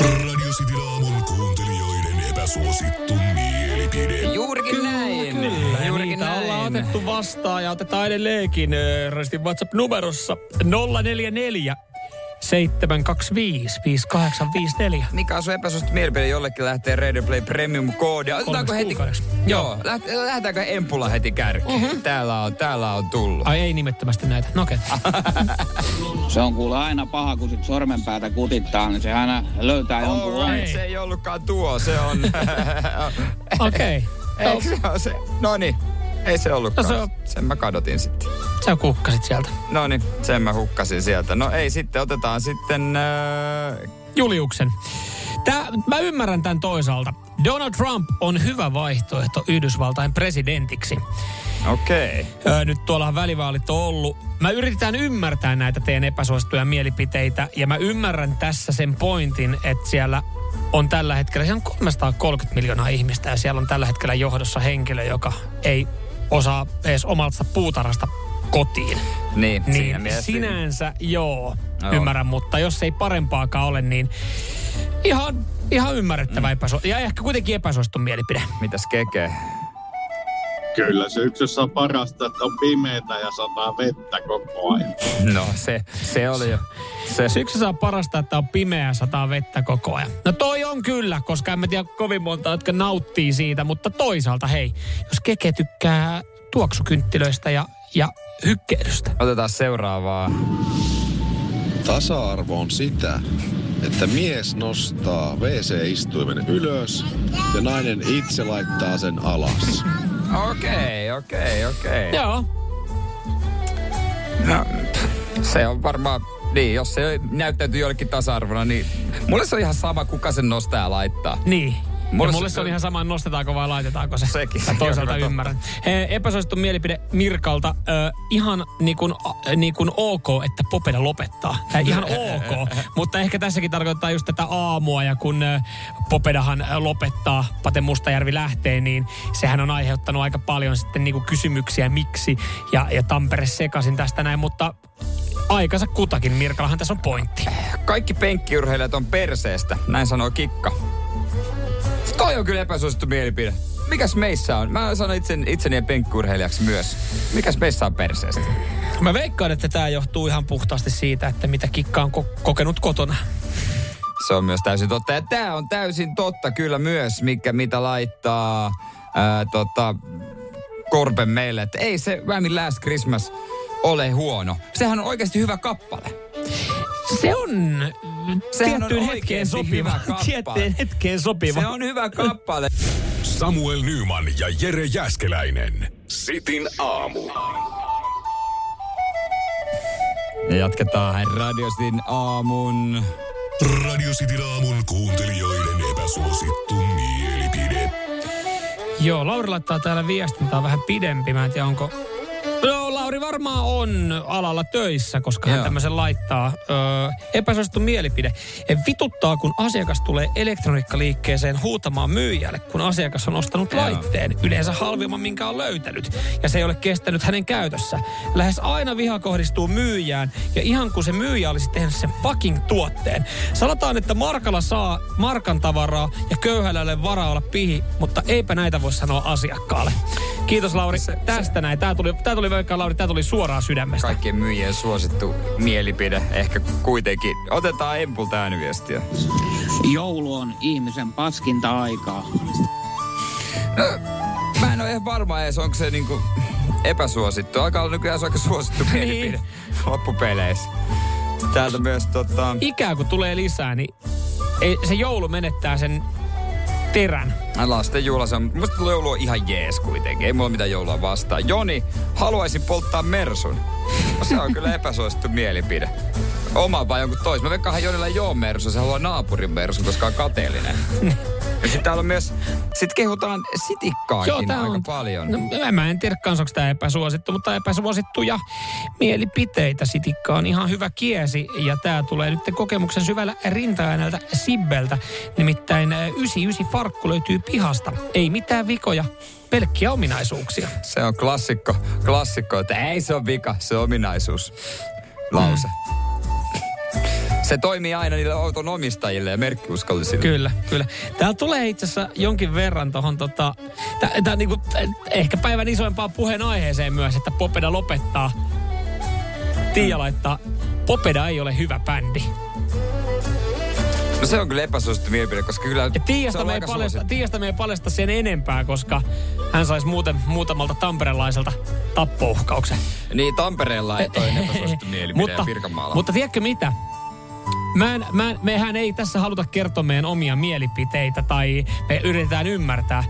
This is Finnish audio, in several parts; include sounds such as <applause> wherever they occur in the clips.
Radio City aamun kuuntelijoiden epäsuosittu mielipide. Juurikin näin. Kyllä, Juurikin niitä näin. ollaan otettu vastaan ja otetaan edelleenkin äh, WhatsApp-numerossa 044 725 5854. Mikä on sun epäsuosittu mielipide? Jollekin lähtee Radio Play Premium koodi. Otetaanko heti? Joo. läht- Lähdetäänkö Empulla heti kärkeen? Uh-huh. Täällä, on, täällä on tullut. Ai ei nimettömästi näitä. No okei. <laughs> Se on kuule aina paha, kun sit sormenpäätä kutittaa, niin se aina löytää jonkun All lain. right, se ei ollutkaan tuo, se on... <laughs> Okei. <laughs> Eikö se ole se? No niin, ei se ollutkaan. No se on- Sen mä kadotin sitten. Sä kukkasit sieltä. No niin, sen mä hukkasin sieltä. No ei sitten, otetaan sitten... Äh, Juliuksen. Tää, mä ymmärrän tämän toisaalta. Donald Trump on hyvä vaihtoehto Yhdysvaltain presidentiksi. Okei. Okay. Öö, nyt tuolla välivaalit on ollut. Mä yritetään ymmärtää näitä teidän epäsuosittuja mielipiteitä. Ja mä ymmärrän tässä sen pointin, että siellä on tällä hetkellä, siellä on 330 miljoonaa ihmistä ja siellä on tällä hetkellä johdossa henkilö, joka ei osaa edes omalta puutarhasta kotiin. Niin, siinä Niin mielessä. sinänsä joo, Joo. ymmärrän, mutta jos ei parempaakaan ole, niin ihan, ihan ymmärrettävä mm. epäsu- ja ehkä kuitenkin epäsuosittu mielipide. Mitäs keke? Kyllä syksyssä on parasta, että on pimeätä ja sataa vettä koko ajan. No se, se oli jo. Se, Syksyssä on parasta, että on pimeää sataa vettä koko ajan. No toi on kyllä, koska en mä tiedä kovin monta, jotka nauttii siitä, mutta toisaalta hei, jos keke tykkää tuoksukynttilöistä ja, ja hykkeilystä. Otetaan seuraavaa. Tasa-arvo on sitä, että mies nostaa WC-istuimen ylös ja nainen itse laittaa sen alas. Okei, okei, okei. Joo, No, se on varmaan, niin, jos se näyttäytyy jollekin tasa-arvona, niin mulle se on ihan sama, kuka sen nostaa ja laittaa. niin. Mulle Mulle, se- on ihan sama, nostetaanko vai laitetaanko se. Sekin. Mä toisaalta ymmärrän. He, epäsuosittu mielipide Mirkalta. Ö, ihan niin kuin, niin kuin ok, että Popeda lopettaa. Äh, ihan ok. <laughs> Mutta ehkä tässäkin tarkoittaa just tätä aamua. Ja kun Popedahan lopettaa, Pate Mustajärvi lähtee, niin sehän on aiheuttanut aika paljon sitten niin kuin kysymyksiä, miksi. Ja, ja Tampere sekasin tästä näin, mutta aikansa kutakin. Mirkallahan tässä on pointti. Kaikki penkkiurheilijat on perseestä, näin sanoo Kikka. Toi on kyllä epäsuosittu mielipide. Mikäs meissä on? Mä sanon itsen, itseni penkkiurheilijaksi myös. Mikäs meissä on perseestä? Mä veikkaan, että tämä johtuu ihan puhtaasti siitä, että mitä Kikka on ko- kokenut kotona. Se on myös täysin totta. Ja tää on täysin totta kyllä myös, mikä mitä laittaa ää, tota, Korpen meille. Että ei se Whammy Last Christmas ole huono. Sehän on oikeasti hyvä kappale. Se on Sehän on tiettyyn hetkeen sopiva. kappale. Tiettyyn hetkeen sopiva. Se on hyvä kappale. Samuel Nyman ja Jere Jäskeläinen. Sitin aamu. Ja jatketaan Radiostin aamun. Radio Cityn aamun kuuntelijoiden epäsuosittu mielipide. Joo, Lauri laittaa täällä viestin, tää on vähän pidempi. Mä en tiedä, onko... No, Lauri varmaan on alalla töissä, koska hän Joo. tämmöisen laittaa. Öö, epäsuosittu mielipide. E, Vituttaa, kun asiakas tulee elektroniikkaliikkeeseen huutamaan myyjälle, kun asiakas on ostanut Joo. laitteen. Yleensä halvimman, minkä on löytänyt. Ja se ei ole kestänyt hänen käytössä. Lähes aina viha kohdistuu myyjään. Ja ihan kun se myyjä olisi tehnyt sen fucking tuotteen. Sanotaan, että Markalla saa Markan tavaraa ja köyhällä varaa olla pihi, mutta eipä näitä voi sanoa asiakkaalle. Kiitos Lauri Se- tästä näin. Tää tuli, tää tuli veikkaan Lauri, tää tuli suoraan sydämestä. Kaikkien myyjien suosittu mielipide. Ehkä kuitenkin. Otetaan Empulta ääniviestiä. Joulu on ihmisen paskinta aikaa. Mä en ole ihan varma edes, onko se niinku epäsuosittu. Alkaa olla nykyään se aika suosittu Niin. mielipide <laughs> loppupeleissä. Täältä myös tota... Ikää kun tulee lisää, niin ei, se joulu menettää sen terän. Lasten juhla, se on, musta joulu on ihan jees kuitenkin. Ei mulla mitään joulua vastaan. Joni, haluaisin polttaa Mersun. No, se on kyllä epäsuosittu mielipide. Oma vai jonkun toisen. Mä veikkaan Jonilla ei oo Mersu, se haluaa naapurin Mersun, koska on kateellinen. <laughs> sitten täällä on myös, sit kehutaan sitikkaakin tää aika on- paljon. No, mä en tiedä kans, onko tämä epäsuosittu, mutta epäsuosittuja mielipiteitä. Sitikka on ihan hyvä kiesi ja tämä tulee nyt kokemuksen syvällä rinta Sibbeltä. Nimittäin ö, 99 farkku löytyy pihasta. Ei mitään vikoja, pelkkiä ominaisuuksia. Se on klassikko, klassikko, että ei se on vika, se on ominaisuus. Lause. Se toimii aina niille auton omistajille ja merkkiuskollisille. Kyllä, kyllä. Täällä tulee itse asiassa jonkin verran tuohon tota, tää, tää niinku, eh, ehkä päivän isoimpaan puheen aiheeseen myös, että Popeda lopettaa. Tiia laittaa, Popeda ei ole hyvä bändi. No se on kyllä epäsuosittu mielipide, koska kyllä Ja se Tiiasta on me, ei aika paljasta, suosittu. Tiiasta me ei paljasta sen enempää, koska hän saisi muuten muutamalta tamperelaiselta tappouhkauksen. Niin, Tampereella ei toi <laughs> epäsuosittu mielipide mutta, Pirkanmaalla. mutta tiedätkö mitä? Mä en, mä mehän ei tässä haluta kertoa meidän omia mielipiteitä tai me yritetään ymmärtää.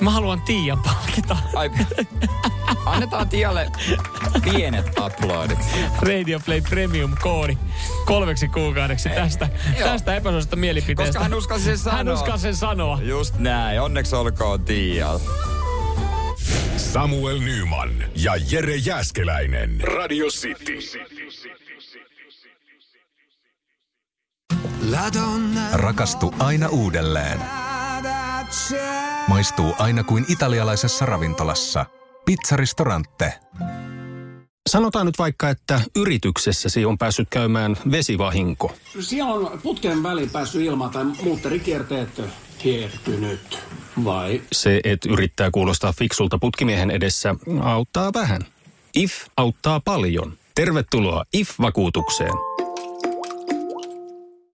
Mä haluan Tiian palkita. Ai, annetaan Tialle pienet uploadit. Radio Play Premium-koodi kolmeksi kuukaudeksi tästä, joo. tästä epäsuosista mielipiteestä. Koska hän uskalsi sen sanoa. Hän uskalsi sen sanoa. Just näin, onneksi olkoon Tial. Samuel Nyman ja Jere Jäskeläinen. Radio City. Rakastu aina uudelleen. Maistuu aina kuin italialaisessa ravintolassa. Pizzaristorante. Sanotaan nyt vaikka, että yrityksessäsi on päässyt käymään vesivahinko. Siellä on putken väliin päässyt ilmaan tai muutterikierteet hiertynyt. Vai? Se, että yrittää kuulostaa fiksulta putkimiehen edessä, auttaa vähän. IF auttaa paljon. Tervetuloa IF-vakuutukseen.